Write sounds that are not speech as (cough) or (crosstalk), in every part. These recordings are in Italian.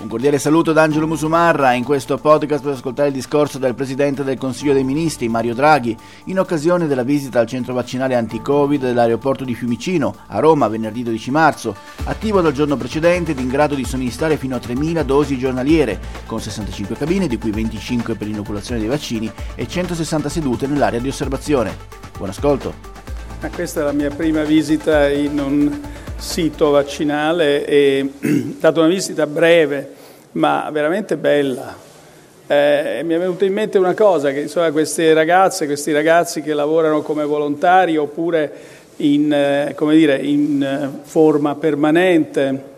Un cordiale saluto da Angelo Musumarra. In questo podcast per ascoltare il discorso del Presidente del Consiglio dei Ministri, Mario Draghi, in occasione della visita al centro vaccinale anti-Covid dell'aeroporto di Fiumicino, a Roma, venerdì 12 marzo, attivo dal giorno precedente ed in grado di somministrare fino a 3.000 dosi giornaliere, con 65 cabine, di cui 25 per l'inoculazione dei vaccini e 160 sedute nell'area di osservazione. Buon ascolto. Questa è la mia prima visita in un sito vaccinale e (clears throat) stata una visita breve ma veramente bella. Eh, mi è venuta in mente una cosa, che insomma, queste ragazze, questi ragazzi che lavorano come volontari oppure in, eh, dire, in eh, forma permanente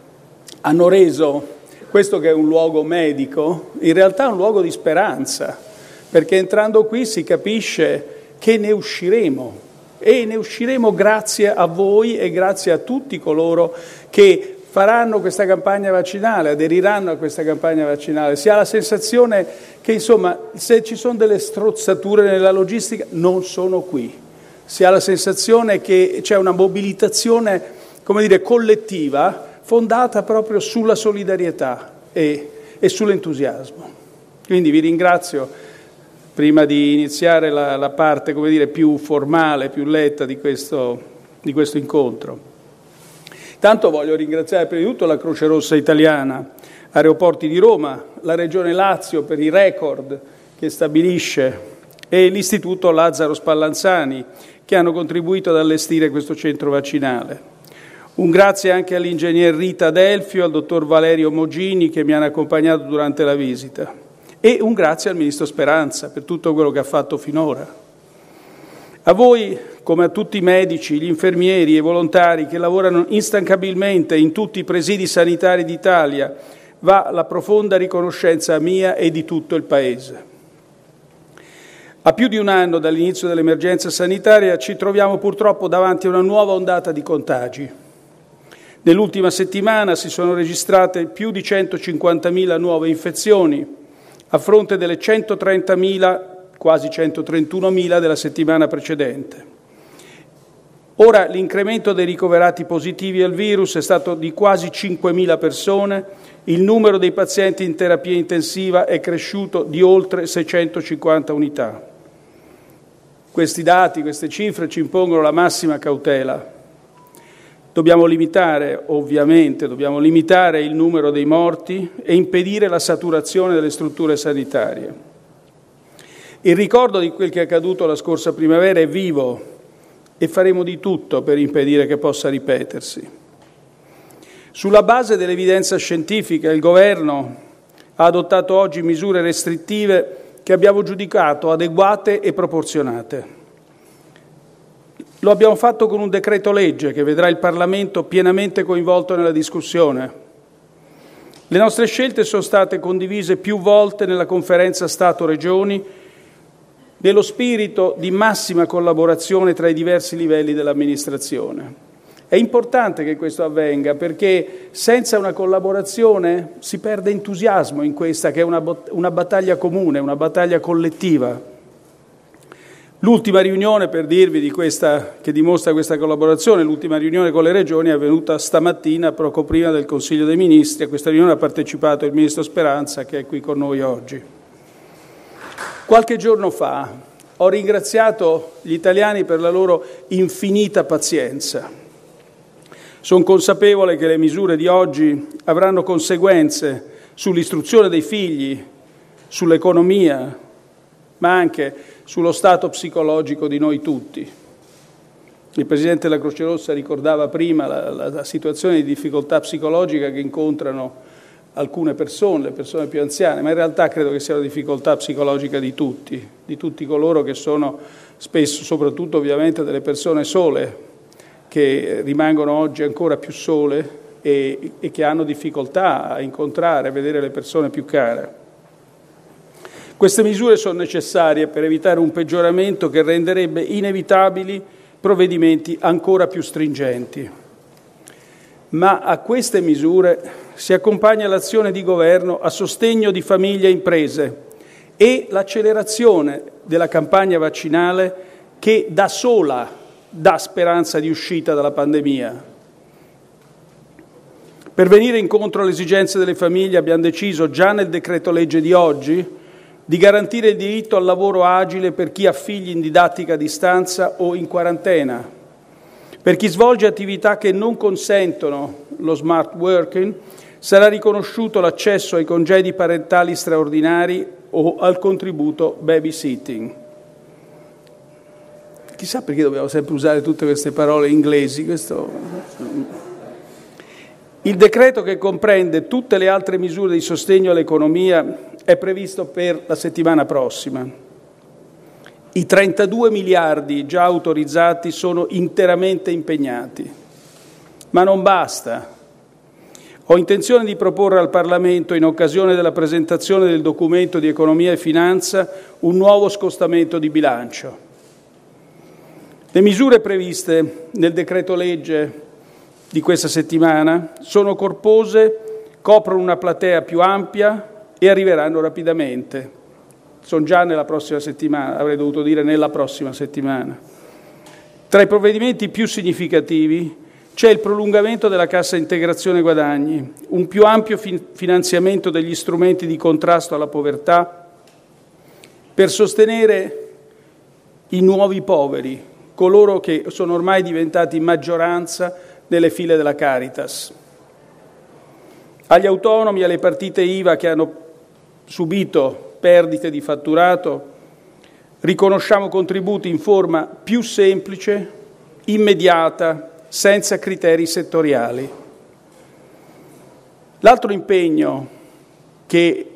hanno reso questo che è un luogo medico in realtà un luogo di speranza, perché entrando qui si capisce che ne usciremo e ne usciremo grazie a voi e grazie a tutti coloro che faranno questa campagna vaccinale, aderiranno a questa campagna vaccinale. Si ha la sensazione che, insomma, se ci sono delle strozzature nella logistica, non sono qui. Si ha la sensazione che c'è una mobilitazione, come dire, collettiva, fondata proprio sulla solidarietà e, e sull'entusiasmo. Quindi vi ringrazio prima di iniziare la, la parte dire, più formale, più letta di questo, di questo incontro. Tanto voglio ringraziare prima di tutto la Croce Rossa Italiana, Aeroporti di Roma, la Regione Lazio per i record che stabilisce e l'Istituto Lazzaro Spallanzani che hanno contribuito ad allestire questo centro vaccinale. Un grazie anche all'ingegner Rita Delfio, al dottor Valerio Mogini che mi hanno accompagnato durante la visita e un grazie al Ministro Speranza per tutto quello che ha fatto finora. A voi, come a tutti i medici, gli infermieri e i volontari che lavorano instancabilmente in tutti i presidi sanitari d'Italia, va la profonda riconoscenza mia e di tutto il Paese. A più di un anno dall'inizio dell'emergenza sanitaria ci troviamo purtroppo davanti a una nuova ondata di contagi. Nell'ultima settimana si sono registrate più di 150.000 nuove infezioni, a fronte delle 130.000, quasi 131.000 della settimana precedente. Ora l'incremento dei ricoverati positivi al virus è stato di quasi 5.000 persone, il numero dei pazienti in terapia intensiva è cresciuto di oltre 650 unità. Questi dati, queste cifre ci impongono la massima cautela. Dobbiamo limitare, ovviamente, dobbiamo limitare il numero dei morti e impedire la saturazione delle strutture sanitarie. Il ricordo di quel che è accaduto la scorsa primavera è vivo e faremo di tutto per impedire che possa ripetersi. Sulla base dell'evidenza scientifica, il Governo ha adottato oggi misure restrittive che abbiamo giudicato adeguate e proporzionate. Lo abbiamo fatto con un decreto legge che vedrà il Parlamento pienamente coinvolto nella discussione. Le nostre scelte sono state condivise più volte nella conferenza Stato-Regioni nello spirito di massima collaborazione tra i diversi livelli dell'amministrazione. È importante che questo avvenga perché senza una collaborazione si perde entusiasmo in questa che è una, una battaglia comune, una battaglia collettiva. L'ultima riunione, per dirvi di questa, che dimostra questa collaborazione, l'ultima riunione con le regioni è avvenuta stamattina, poco prima del Consiglio dei Ministri. A questa riunione ha partecipato il Ministro Speranza, che è qui con noi oggi. Qualche giorno fa ho ringraziato gli italiani per la loro infinita pazienza. Sono consapevole che le misure di oggi avranno conseguenze sull'istruzione dei figli, sull'economia, ma anche sullo stato psicologico di noi tutti. Il Presidente della Croce Rossa ricordava prima la, la, la situazione di difficoltà psicologica che incontrano alcune persone, le persone più anziane, ma in realtà credo che sia la difficoltà psicologica di tutti, di tutti coloro che sono spesso, soprattutto ovviamente delle persone sole, che rimangono oggi ancora più sole e, e che hanno difficoltà a incontrare, a vedere le persone più care. Queste misure sono necessarie per evitare un peggioramento che renderebbe inevitabili provvedimenti ancora più stringenti. Ma a queste misure si accompagna l'azione di governo a sostegno di famiglie e imprese e l'accelerazione della campagna vaccinale che da sola dà speranza di uscita dalla pandemia. Per venire incontro alle esigenze delle famiglie abbiamo deciso già nel decreto legge di oggi di garantire il diritto al lavoro agile per chi ha figli in didattica a distanza o in quarantena, per chi svolge attività che non consentono lo smart working sarà riconosciuto l'accesso ai congedi parentali straordinari o al contributo babysitting. Chissà perché dobbiamo sempre usare tutte queste parole inglesi. Questo... Il decreto che comprende tutte le altre misure di sostegno all'economia è previsto per la settimana prossima. I 32 miliardi già autorizzati sono interamente impegnati, ma non basta. Ho intenzione di proporre al Parlamento, in occasione della presentazione del documento di economia e finanza, un nuovo scostamento di bilancio. Le misure previste nel decreto legge di questa settimana sono corpose, coprono una platea più ampia e arriveranno rapidamente. Sono già nella prossima settimana, avrei dovuto dire nella prossima settimana. Tra i provvedimenti più significativi c'è il prolungamento della cassa integrazione guadagni, un più ampio finanziamento degli strumenti di contrasto alla povertà per sostenere i nuovi poveri, coloro che sono ormai diventati maggioranza nelle file della Caritas. Agli autonomi, alle partite IVA che hanno subito perdite di fatturato, riconosciamo contributi in forma più semplice, immediata senza criteri settoriali. L'altro impegno che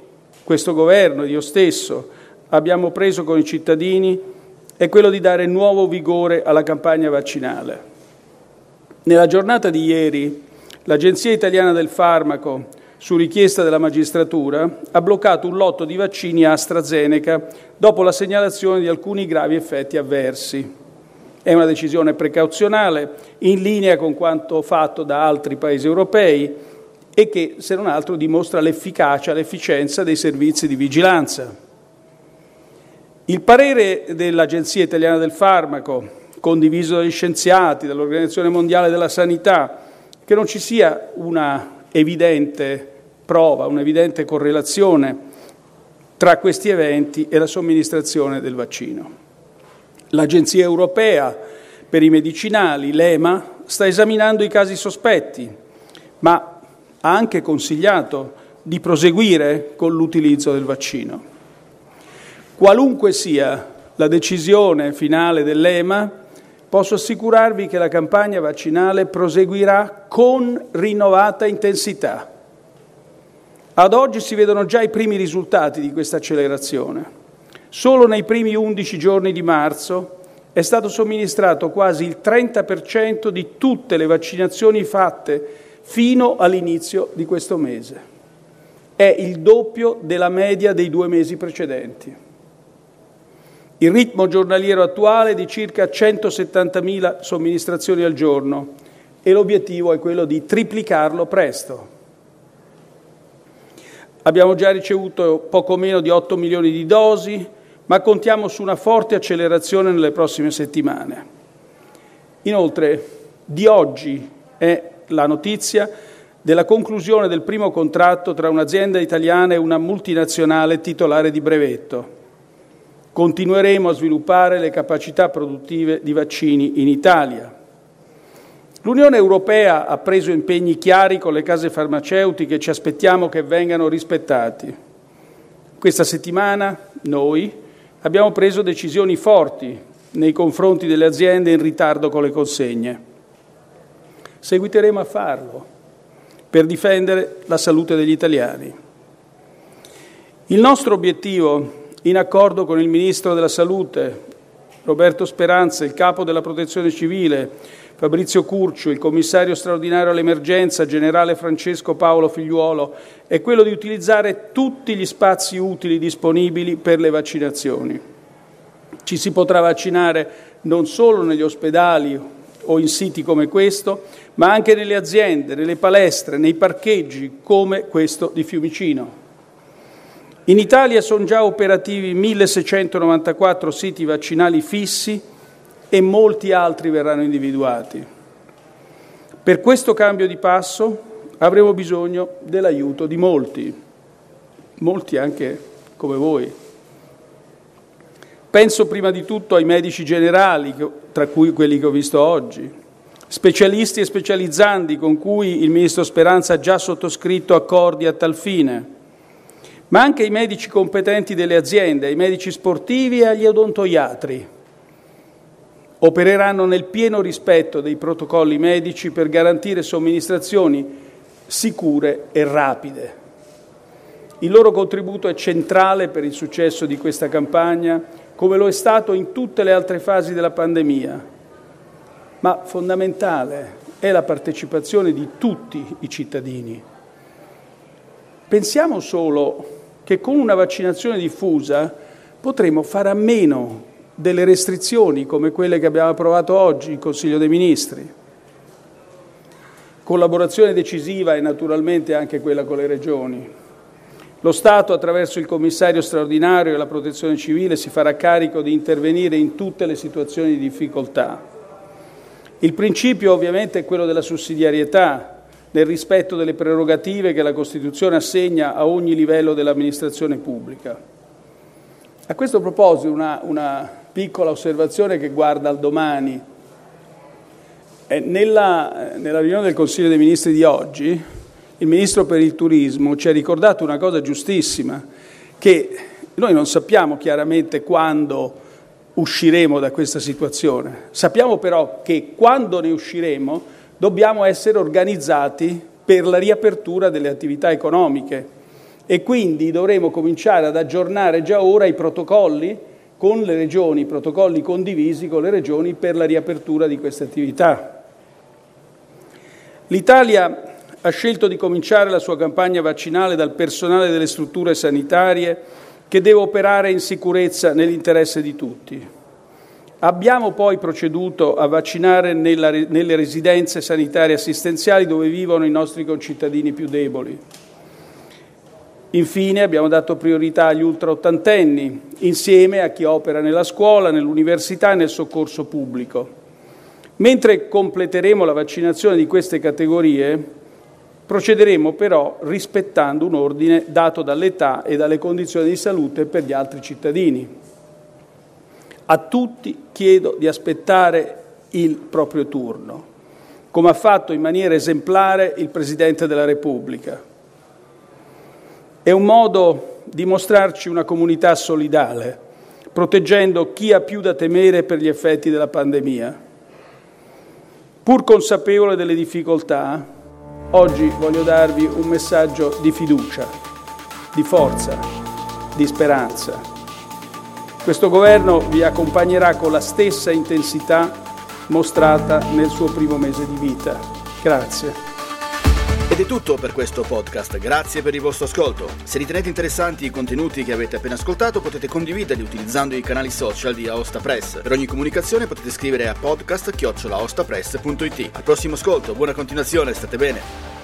questo governo e io stesso abbiamo preso con i cittadini è quello di dare nuovo vigore alla campagna vaccinale. Nella giornata di ieri l'Agenzia italiana del farmaco, su richiesta della magistratura, ha bloccato un lotto di vaccini AstraZeneca dopo la segnalazione di alcuni gravi effetti avversi. È una decisione precauzionale, in linea con quanto fatto da altri Paesi europei e che, se non altro, dimostra l'efficacia, l'efficienza dei servizi di vigilanza. Il parere dell'Agenzia italiana del farmaco, condiviso dagli scienziati, dall'Organizzazione mondiale della sanità, che non ci sia una evidente prova, un'evidente correlazione tra questi eventi e la somministrazione del vaccino. L'Agenzia europea per i medicinali, l'EMA, sta esaminando i casi sospetti, ma ha anche consigliato di proseguire con l'utilizzo del vaccino. Qualunque sia la decisione finale dell'EMA, posso assicurarvi che la campagna vaccinale proseguirà con rinnovata intensità. Ad oggi si vedono già i primi risultati di questa accelerazione. Solo nei primi 11 giorni di marzo è stato somministrato quasi il 30% di tutte le vaccinazioni fatte fino all'inizio di questo mese. È il doppio della media dei due mesi precedenti. Il ritmo giornaliero attuale è di circa 170.000 somministrazioni al giorno e l'obiettivo è quello di triplicarlo presto. Abbiamo già ricevuto poco meno di 8 milioni di dosi, ma contiamo su una forte accelerazione nelle prossime settimane. Inoltre, di oggi è la notizia della conclusione del primo contratto tra un'azienda italiana e una multinazionale titolare di brevetto. Continueremo a sviluppare le capacità produttive di vaccini in Italia. L'Unione Europea ha preso impegni chiari con le case farmaceutiche e ci aspettiamo che vengano rispettati. Questa settimana noi, abbiamo preso decisioni forti nei confronti delle aziende in ritardo con le consegne. Seguiteremo a farlo per difendere la salute degli italiani. Il nostro obiettivo, in accordo con il Ministro della Salute, Roberto Speranza, il Capo della Protezione Civile, Fabrizio Curcio, il commissario straordinario all'emergenza, generale Francesco Paolo Figliuolo, è quello di utilizzare tutti gli spazi utili disponibili per le vaccinazioni. Ci si potrà vaccinare non solo negli ospedali o in siti come questo, ma anche nelle aziende, nelle palestre, nei parcheggi come questo di Fiumicino. In Italia sono già operativi 1694 siti vaccinali fissi e molti altri verranno individuati. Per questo cambio di passo avremo bisogno dell'aiuto di molti, molti anche come voi. Penso prima di tutto ai medici generali, tra cui quelli che ho visto oggi, specialisti e specializzanti con cui il Ministro Speranza ha già sottoscritto accordi a tal fine, ma anche ai medici competenti delle aziende, ai medici sportivi e agli odontoiatri. Opereranno nel pieno rispetto dei protocolli medici per garantire somministrazioni sicure e rapide. Il loro contributo è centrale per il successo di questa campagna, come lo è stato in tutte le altre fasi della pandemia ma fondamentale è la partecipazione di tutti i cittadini. Pensiamo solo che con una vaccinazione diffusa potremo fare a meno delle restrizioni come quelle che abbiamo approvato oggi in Consiglio dei Ministri. Collaborazione decisiva e naturalmente anche quella con le regioni. Lo Stato, attraverso il commissario straordinario e la protezione civile, si farà carico di intervenire in tutte le situazioni di difficoltà. Il principio ovviamente è quello della sussidiarietà, nel rispetto delle prerogative che la Costituzione assegna a ogni livello dell'amministrazione pubblica. A questo proposito una, una piccola osservazione che guarda al domani. Eh, nella, nella riunione del Consiglio dei Ministri di oggi, il Ministro per il Turismo ci ha ricordato una cosa giustissima, che noi non sappiamo chiaramente quando usciremo da questa situazione. Sappiamo però che quando ne usciremo dobbiamo essere organizzati per la riapertura delle attività economiche e quindi dovremo cominciare ad aggiornare già ora i protocolli con le regioni, i protocolli condivisi con le regioni per la riapertura di queste attività. L'Italia ha scelto di cominciare la sua campagna vaccinale dal personale delle strutture sanitarie che deve operare in sicurezza nell'interesse di tutti. Abbiamo poi proceduto a vaccinare nella, nelle residenze sanitarie assistenziali dove vivono i nostri concittadini più deboli. Infine abbiamo dato priorità agli ultraottantenni, insieme a chi opera nella scuola, nell'università e nel soccorso pubblico. Mentre completeremo la vaccinazione di queste categorie, Procederemo però rispettando un ordine dato dall'età e dalle condizioni di salute per gli altri cittadini. A tutti chiedo di aspettare il proprio turno, come ha fatto in maniera esemplare il Presidente della Repubblica. È un modo di mostrarci una comunità solidale, proteggendo chi ha più da temere per gli effetti della pandemia. Pur consapevole delle difficoltà, Oggi voglio darvi un messaggio di fiducia, di forza, di speranza. Questo governo vi accompagnerà con la stessa intensità mostrata nel suo primo mese di vita. Grazie. Ed è tutto per questo podcast, grazie per il vostro ascolto. Se ritenete interessanti i contenuti che avete appena ascoltato potete condividerli utilizzando i canali social di Aosta Press. Per ogni comunicazione potete scrivere a podcast.it. Al prossimo ascolto, buona continuazione, state bene.